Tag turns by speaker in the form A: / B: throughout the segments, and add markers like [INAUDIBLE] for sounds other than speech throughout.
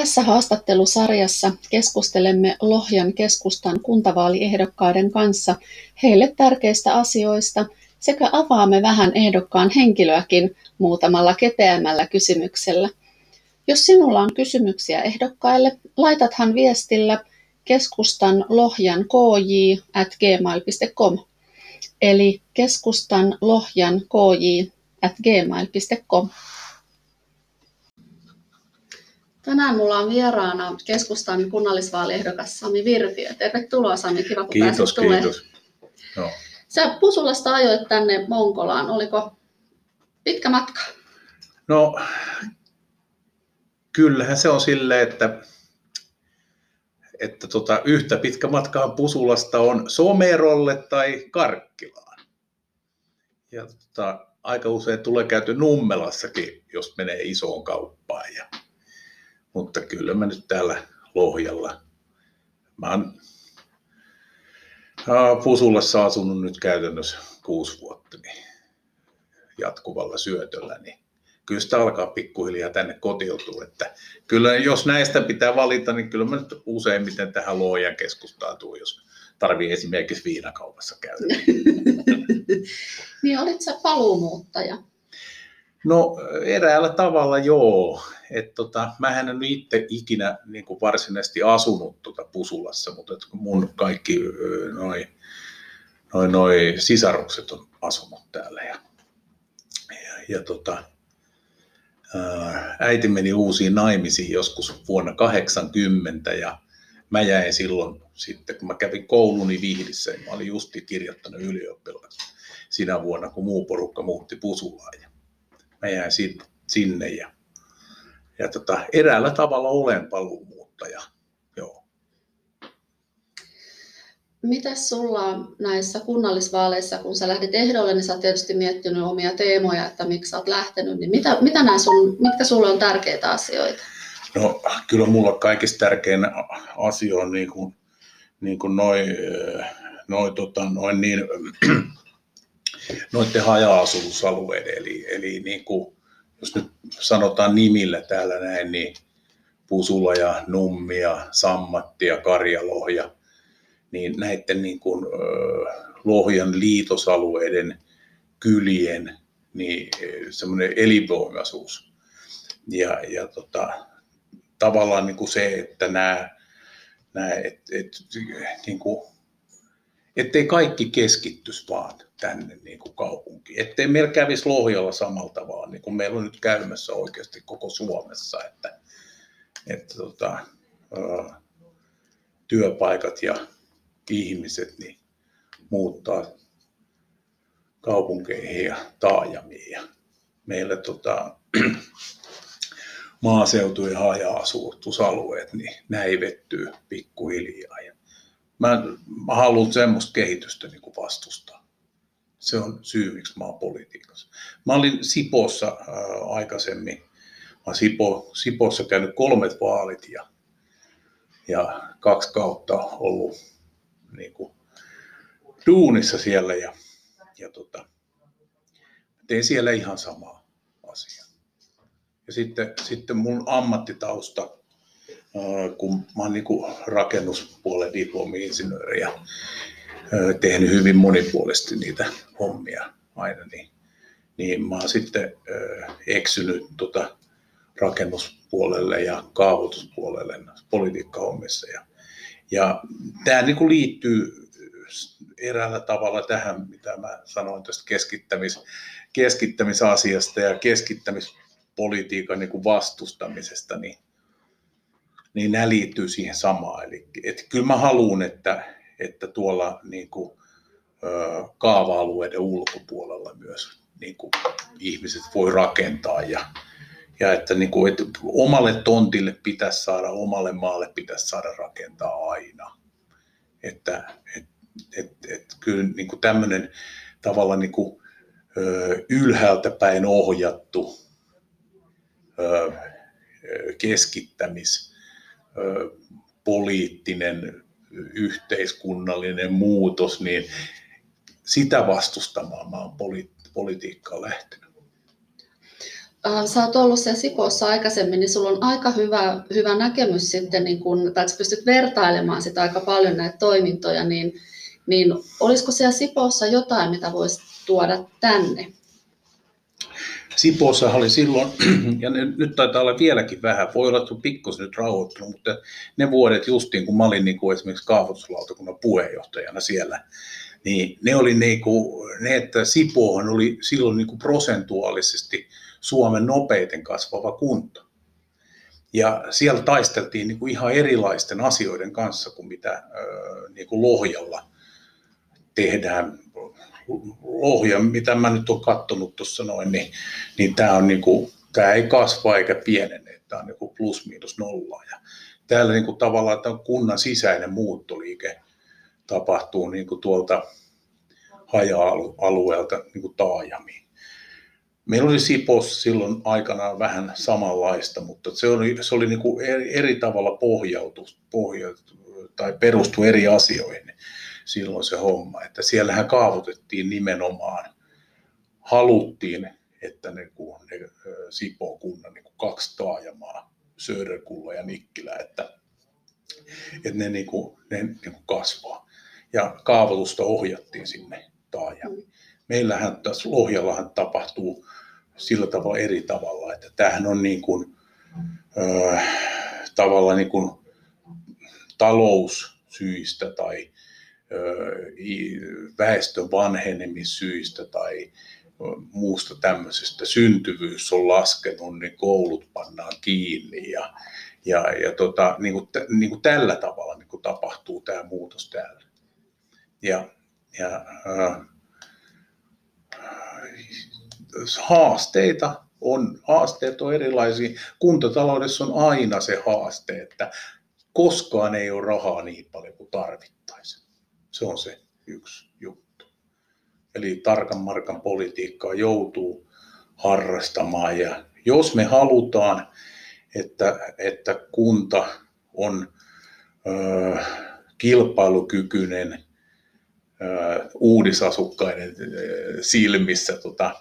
A: Tässä haastattelusarjassa keskustelemme Lohjan keskustan kuntavaaliehdokkaiden kanssa heille tärkeistä asioista sekä avaamme vähän ehdokkaan henkilöäkin muutamalla kepeämmällä kysymyksellä. Jos sinulla on kysymyksiä ehdokkaille, laitathan viestillä keskustan lohjan kj at gmail.com eli keskustan lohjan kj at gmail.com. Tänään mulla on vieraana keskustan kunnallisvaaliehdokas Sami Virtiö. Tervetuloa Sami, kiva kun
B: Kiitos, kiitos.
A: No. Sä Pusulasta ajoit tänne Monkolaan. Oliko pitkä matka?
B: No, kyllähän se on silleen, että, että tota, yhtä pitkä matka Pusulasta on Somerolle tai Karkkilaan. Ja tota, aika usein tulee käyty Nummelassakin, jos menee isoon kauppaan. Ja mutta kyllä mä nyt täällä Lohjalla. Mä oon Pusulassa asunut nyt käytännössä kuusi vuotta niin jatkuvalla syötöllä, niin kyllä sitä alkaa pikkuhiljaa tänne kotiutua. Että kyllä jos näistä pitää valita, niin kyllä mä nyt useimmiten tähän Lohjan keskustaan tuun, jos tarvii esimerkiksi viinakaupassa käydä. [LAUGHS]
A: niin olit sä paluumuuttaja?
B: No eräällä tavalla joo. Et tota, mä en itse ikinä niin kuin varsinaisesti asunut tuota Pusulassa, mutta et mun kaikki noin noi, noi sisarukset on asunut täällä. Ja, ja, ja tota, äiti meni uusiin naimisiin joskus vuonna 80 ja mä jäin silloin sitten, kun mä kävin kouluni Vihdissä, mä olin justi kirjoittanut ylioppilas sinä vuonna, kun muu porukka muutti Pusulaan. Ja mä jäin sinne ja ja tota, eräällä tavalla olen paluumuuttaja. Joo.
A: Mitäs sulla näissä kunnallisvaaleissa, kun sä lähdit ehdolle, niin sä oot tietysti miettinyt omia teemoja, että miksi sä oot lähtenyt, niin mitä, mitä nämä sun, mitkä sulle on tärkeitä asioita?
B: No kyllä mulla kaikista tärkein asia on niin kuin, niin kuin noi, noi, tota, noin niin, noiden haja-asutusalueiden, eli, eli niin kuin, jos nyt sanotaan nimillä täällä näin, niin Pusula ja Nummi ja Sammatti ja Karjalohja, niin näiden niin kuin, Lohjan liitosalueiden kylien niin semmoinen elinvoimaisuus. Ja, ja tota, tavallaan niin kuin se, että nämä, nämä et, et, niin kuin, ettei kaikki keskittyisi vaan tänne niin kuin kaupunkiin. Ettei meillä kävisi Lohjalla samalla tavalla, niin kuin meillä on nyt käymässä oikeasti koko Suomessa, että, että tota, työpaikat ja ihmiset niin muuttaa kaupunkeihin ja taajamiin. Ja meillä tota, [CLEARS THROAT] maaseutu- ja haja-asutusalueet niin näivettyy pikkuhiljaa. Ja mä, mä haluan semmoista kehitystä niin kuin vastustaa. Se on syy, miksi mä oon politiikassa. Mä olin Sipossa äh, aikaisemmin. Mä oon Sipo, Sipossa käynyt kolmet vaalit ja, ja kaksi kautta ollut niin kuin, duunissa siellä ja, ja tota, tein siellä ihan samaa asiaa. Ja sitten, sitten mun ammattitausta, kun mä oon niin rakennuspuolen diplomi-insinööri ja tehnyt hyvin monipuolisesti niitä hommia aina, niin, niin mä oon sitten eksynyt tota rakennuspuolelle ja kaavoituspuolelle politiikkahommissa. Ja, ja tämä niin liittyy eräällä tavalla tähän, mitä mä sanoin tästä keskittämis, keskittämisasiasta ja keskittämispolitiikan niin kuin vastustamisesta, niin, niin nämä liittyy siihen samaan. Eli että kyllä mä haluan, että, että tuolla niin kuin, kaava-alueiden ulkopuolella myös niin kuin, ihmiset voi rakentaa ja, ja että, niin kuin, että omalle tontille pitäisi saada, omalle maalle pitäisi saada rakentaa aina. Että et, et, et, kyllä niin kuin tämmöinen tavalla niin kuin, ylhäältä päin ohjattu keskittämis, poliittinen yhteiskunnallinen muutos, niin sitä vastustamaan mä oon poli- politiikkaan lähtenyt.
A: äh, sä oot ollut siellä Sipoossa aikaisemmin, niin sulla on aika hyvä, hyvä näkemys sitten, niin kun, tai sä pystyt vertailemaan sitä aika paljon näitä toimintoja, niin, niin olisiko siellä Sipoossa jotain, mitä voisi tuoda tänne?
B: Sipoossa oli silloin, [CLEARS THROAT] ja nyt taitaa olla vieläkin vähän, voi olla, että pikkusen nyt rauhoittunut, mutta ne vuodet justiin, kun mä olin niin kuin esimerkiksi kaavoituslautakunnan puheenjohtajana siellä, niin ne oli niin kuin, ne, että Sipoohan oli silloin niin kuin prosentuaalisesti Suomen nopeiten kasvava kunta. Ja siellä taisteltiin niin kuin ihan erilaisten asioiden kanssa kuin mitä niin kuin Lohjalla tehdään. Lohja, mitä mä nyt olen katsonut tuossa noin, niin, niin tämä on niin kuin, tämä ei kasva eikä pienene, tämä on niin kuin plus miinus nolla. Ja täällä niin kuin tavallaan tämä kunnan sisäinen muuttoliike tapahtuu niin kuin tuolta haja-alueelta niin kuin taajamiin. Meillä oli Sipos silloin aikanaan vähän samanlaista, mutta se oli, se oli niin kuin eri, eri tavalla pohjautu, pohjautu tai perustu eri asioihin silloin se homma. Että siellähän kaavoitettiin nimenomaan, haluttiin, että ne, ne Sipoon kunnan niin kuin kaksi taajamaa, Söderkulla ja Nikkilä, että, että ne, niin kuin, ne niin kuin kasvaa. Ja kaavoitusta ohjattiin sinne taajamiin. Meillähän tässä Lohjallahan tapahtuu sillä tavalla eri tavalla, että tämähän on niin kuin, ö, tavallaan niin kuin taloussyistä tai väestön vanhenemissyistä tai muusta tämmöisestä syntyvyys on laskenut, niin koulut pannaan kiinni ja, ja, ja tota, niin kuin, niin kuin tällä tavalla niin kuin tapahtuu tämä muutos täällä. Ja, ja äh, haasteita on, haasteet on erilaisia. Kuntataloudessa on aina se haaste, että koskaan ei ole rahaa niin paljon kuin tarvittaisiin. Se on se yksi juttu. Eli tarkan markan politiikkaa joutuu harrastamaan ja jos me halutaan, että, että kunta on ö, kilpailukykyinen ö, uudisasukkaiden silmissä tota,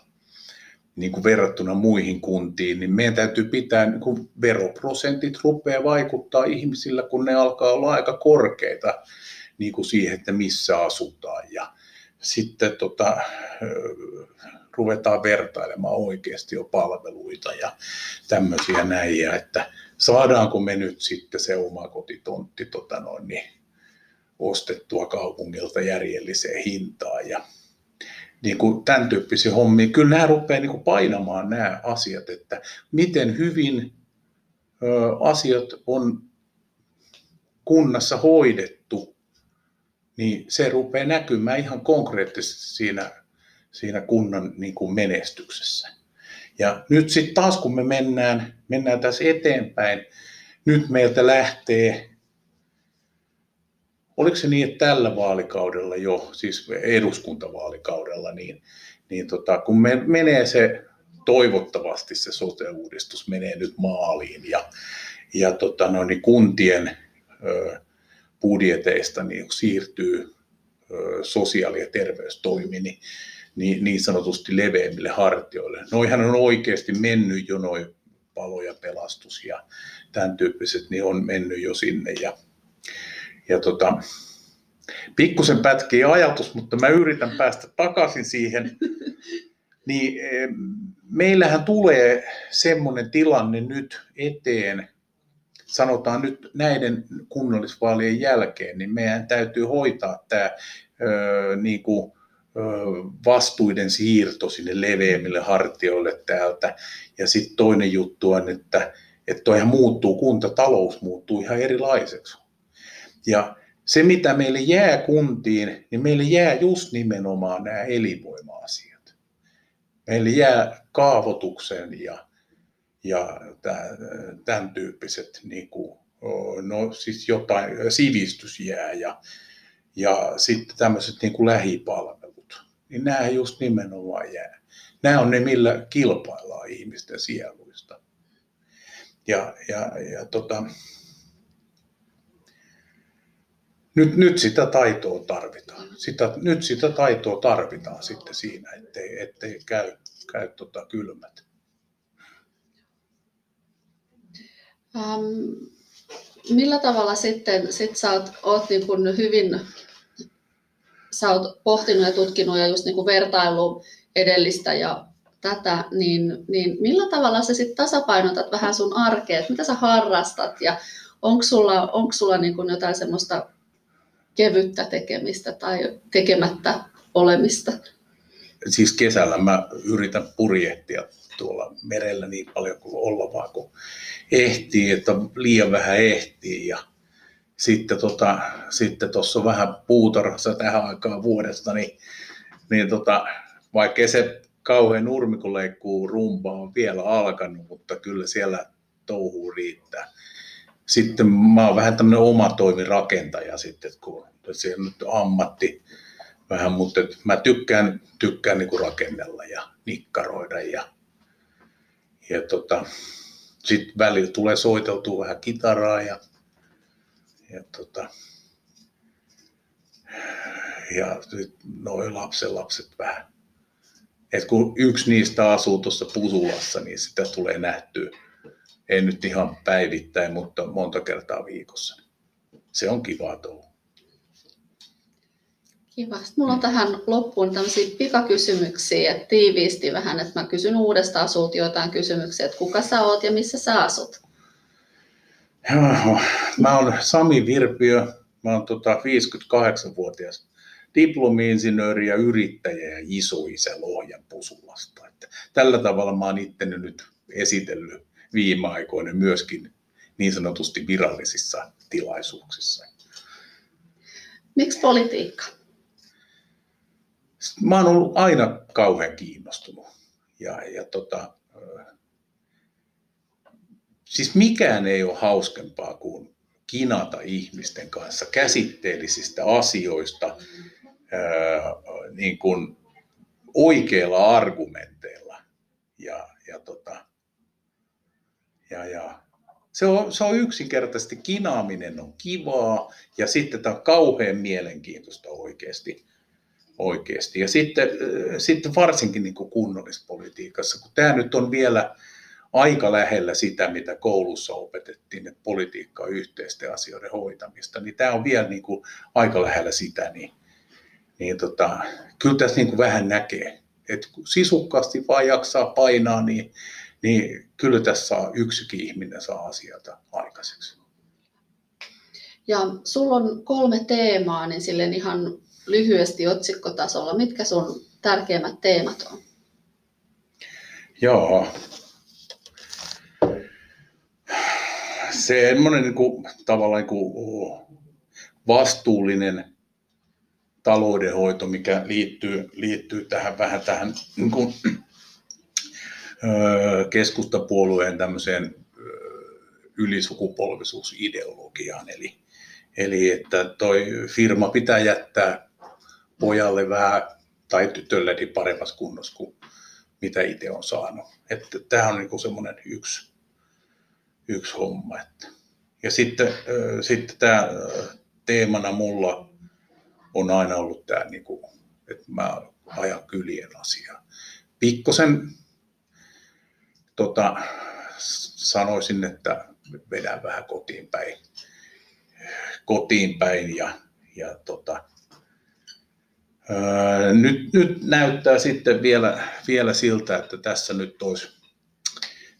B: niin kuin verrattuna muihin kuntiin, niin meidän täytyy pitää, niin kuin veroprosentit rupeaa vaikuttaa ihmisillä, kun ne alkaa olla aika korkeita niin kuin siihen, että missä asutaan. Ja sitten tota, ruvetaan vertailemaan oikeasti jo palveluita ja tämmöisiä näin, että saadaanko me nyt sitten se oma kotitontti tota noin, niin ostettua kaupungilta järjelliseen hintaan ja niin kuin tämän tyyppisiä hommia. Kyllä nämä rupeaa niin kuin painamaan nämä asiat, että miten hyvin ö, asiat on kunnassa hoidettu niin se rupeaa näkymään ihan konkreettisesti siinä, siinä kunnan niin kuin menestyksessä. Ja nyt sitten taas kun me mennään, mennään tässä eteenpäin, nyt meiltä lähtee, oliko se niin, että tällä vaalikaudella jo, siis eduskuntavaalikaudella, niin, niin tota, kun me menee se, toivottavasti se sote-uudistus menee nyt maaliin ja, ja tota, no, niin kuntien ö, budjeteista niin siirtyy sosiaali- ja terveystoimi niin, niin, niin sanotusti leveämmille hartioille. Noihan on oikeasti mennyt jo noin palo ja pelastus ja tämän tyyppiset, niin on mennyt jo sinne. Ja, ja tota, pikkusen pätkii ajatus, mutta mä yritän päästä takaisin siihen. Niin meillähän tulee semmoinen tilanne nyt eteen, sanotaan nyt näiden kunnallisvaalien jälkeen, niin meidän täytyy hoitaa tämä ö, niin kuin, vastuiden siirto sinne leveämmille hartioille täältä. Ja sitten toinen juttu on, että, että toihan muuttuu, kuntatalous muuttuu ihan erilaiseksi. Ja se, mitä meille jää kuntiin, niin meille jää just nimenomaan nämä elinvoima-asiat. Meille jää kaavoituksen ja ja tämän tyyppiset, niin kuin, no siis jotain, sivistys jää ja, ja sitten tämmöiset niin kuin lähipalvelut, niin nämä just nimenomaan jää. Nämä on ne, millä kilpaillaan ihmisten sieluista. Ja, ja, ja tota, nyt, nyt sitä taitoa tarvitaan. Sitä, nyt sitä taitoa tarvitaan sitten siinä, ettei, ettei käy, käy tota kylmät.
A: Um, millä tavalla sitten sit sä oot, oot niin kuin hyvin sä oot pohtinut ja tutkinut ja just niin kuin vertailu edellistä ja tätä, niin, niin millä tavalla sä sitten tasapainotat vähän sun arkea, että mitä sä harrastat ja onko sulla, onko sulla niin kuin jotain semmoista kevyttä tekemistä tai tekemättä olemista?
B: Siis kesällä mä yritän purjehtia tuolla merellä niin paljon kuin olla vaan kun ehtii, että liian vähän ehtii ja sitten tota, sitten on vähän puutarhassa tähän aikaan vuodesta, niin, niin tota, vaikka se kauhean nurmikoleikkuu rumpa on vielä alkanut, mutta kyllä siellä touhu riittää. Sitten mä oon vähän tämmöinen oma toimirakentaja sitten, kun se on nyt ammatti vähän, mutta mä tykkään, tykkään niin rakennella ja nikkaroida ja, ja tota, sitten välillä tulee soiteltua vähän kitaraa ja, ja, tota, ja noin lapsen lapset vähän. Et kun yksi niistä asuu tuossa Pusulassa, niin sitä tulee nähtyä. Ei nyt ihan päivittäin, mutta monta kertaa viikossa. Se on kiva touhu.
A: Kiva. Sitten mulla on tähän loppuun tämmöisiä pikakysymyksiä, että tiiviisti vähän, että mä kysyn uudestaan sulta jotain kysymyksiä, että kuka sä oot ja missä sä asut?
B: Joo, mä oon Sami Virpiö, mä oon tota 58-vuotias diplomi-insinööri ja yrittäjä ja isoisä Lohjan Pusulasta. Että tällä tavalla mä oon itteni nyt esitellyt viime aikoina myöskin niin sanotusti virallisissa tilaisuuksissa.
A: Miksi politiikka?
B: Mä oon ollut aina kauhean kiinnostunut. Ja, ja tota, siis mikään ei ole hauskempaa kuin kinata ihmisten kanssa käsitteellisistä asioista niin kuin oikeilla argumenteilla. Ja, ja, tota, ja, ja se on, se on yksinkertaisesti, kinaaminen on kivaa ja sitten tämä on kauhean mielenkiintoista oikeasti oikeasti. Ja sitten, sitten varsinkin niin kuin kunnallispolitiikassa, kun tämä nyt on vielä aika lähellä sitä, mitä koulussa opetettiin, että politiikka on yhteisten asioiden hoitamista, niin tämä on vielä niin kuin aika lähellä sitä, niin, niin tota, kyllä tässä niin kuin vähän näkee, että kun sisukkaasti vaan jaksaa painaa, niin, niin kyllä tässä saa yksikin ihminen saa asioita aikaiseksi.
A: Ja sulla on kolme teemaa, niin silleen ihan lyhyesti otsikkotasolla, mitkä sun tärkeimmät teemat on?
B: Joo. Semmoinen niin kuin, tavallaan niin kuin vastuullinen taloudenhoito, mikä liittyy, liittyy tähän vähän tähän niin kuin, keskustapuolueen tämmöiseen ylisukupolvisuusideologiaan. Eli, eli että toi firma pitää jättää pojalle vähän tai tytölle niin paremmassa kunnossa kuin mitä itse on saanut. Että tämä on niin semmoinen yksi, yksi homma. Että. Ja sitten, äh, sitten tämä teemana mulla on aina ollut tämä, niin kuin, että mä ajan kylien asiaa. Pikkosen tota, sanoisin, että vedän vähän kotiin päin, kotiin päin ja, ja tota, nyt, nyt näyttää sitten vielä, vielä siltä, että tässä nyt olisi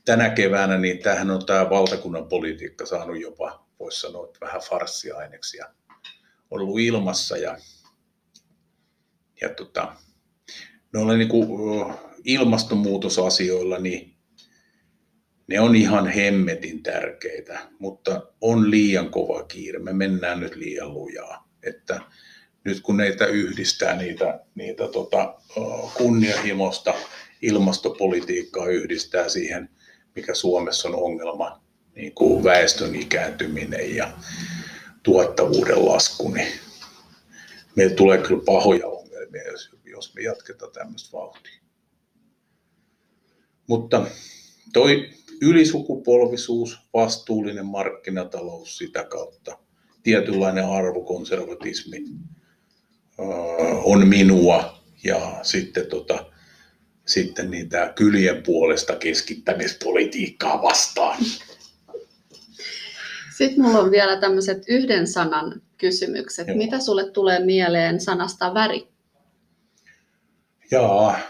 B: tänä keväänä, niin tähän on tämä valtakunnan politiikka saanut jopa, voisi sanoa, että vähän farssiaineksia ollut ilmassa. Ja, ja tota, noilla niin kuin ilmastonmuutosasioilla, niin ne on ihan hemmetin tärkeitä, mutta on liian kova kiire. Me mennään nyt liian lujaa. Että nyt kun neitä yhdistää niitä, niitä tota, kunnianhimosta ilmastopolitiikkaa yhdistää siihen, mikä Suomessa on ongelma, niin kuin väestön ikääntyminen ja tuottavuuden lasku, niin meillä tulee kyllä pahoja ongelmia, jos, jos me jatketaan tämmöistä vauhtia. Mutta toi ylisukupolvisuus, vastuullinen markkinatalous sitä kautta, tietynlainen arvokonservatismi, on minua ja sitten, tota, sitten niin tämä kylien puolesta keskittämispolitiikkaa vastaan.
A: Sitten mulla on vielä tämmöiset yhden sanan kysymykset.
B: Joo.
A: Mitä sulle tulee mieleen sanasta väri?
B: Jaa. [LAUGHS]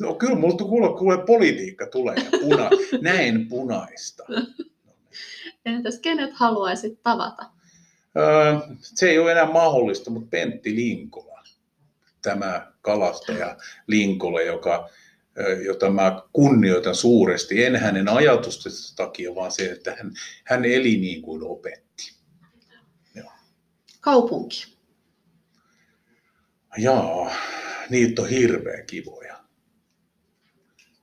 B: No kyllä mulla kuule, kuule politiikka tulee ja puna, näin punaista. [LAUGHS]
A: Entäs kenet haluaisit tavata?
B: Öö, se ei ole enää mahdollista, mutta Pentti Linkola, tämä kalastaja Linkola, joka, jota mä kunnioitan suuresti, en hänen ajatustensa takia, vaan se, että hän, hän eli niin kuin opetti.
A: Kaupunki.
B: Jaa, niitä on hirveän kivoja.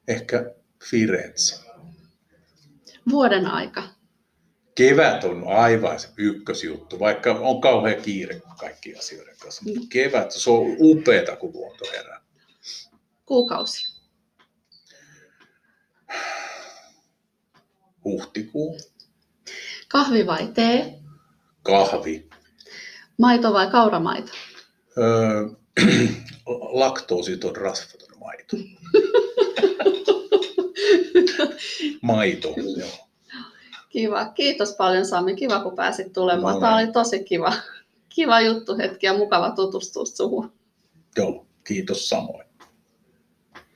B: Ehkä Firenze.
A: Vuoden aika.
B: Kevät on aivan se ykkösjuttu, vaikka on kauhean kiire kaikki asioiden kanssa. Mutta kevät, se on upeata, kun luonto herää.
A: Kuukausi.
B: Huhtikuu,
A: Kahvi vai tee?
B: kahvi,
A: Maito vai kauramaito?
B: öö, [CLEARS THROAT] laktoositon rasvaton maito. [LAUGHS] Maito, joo.
A: Kiva. Kiitos paljon Sami. Kiva kun pääsit tulemaan.
B: No
A: Tämä oli tosi kiva, kiva juttu hetki ja mukava tutustua suhun.
B: joo. Kiitos samoin.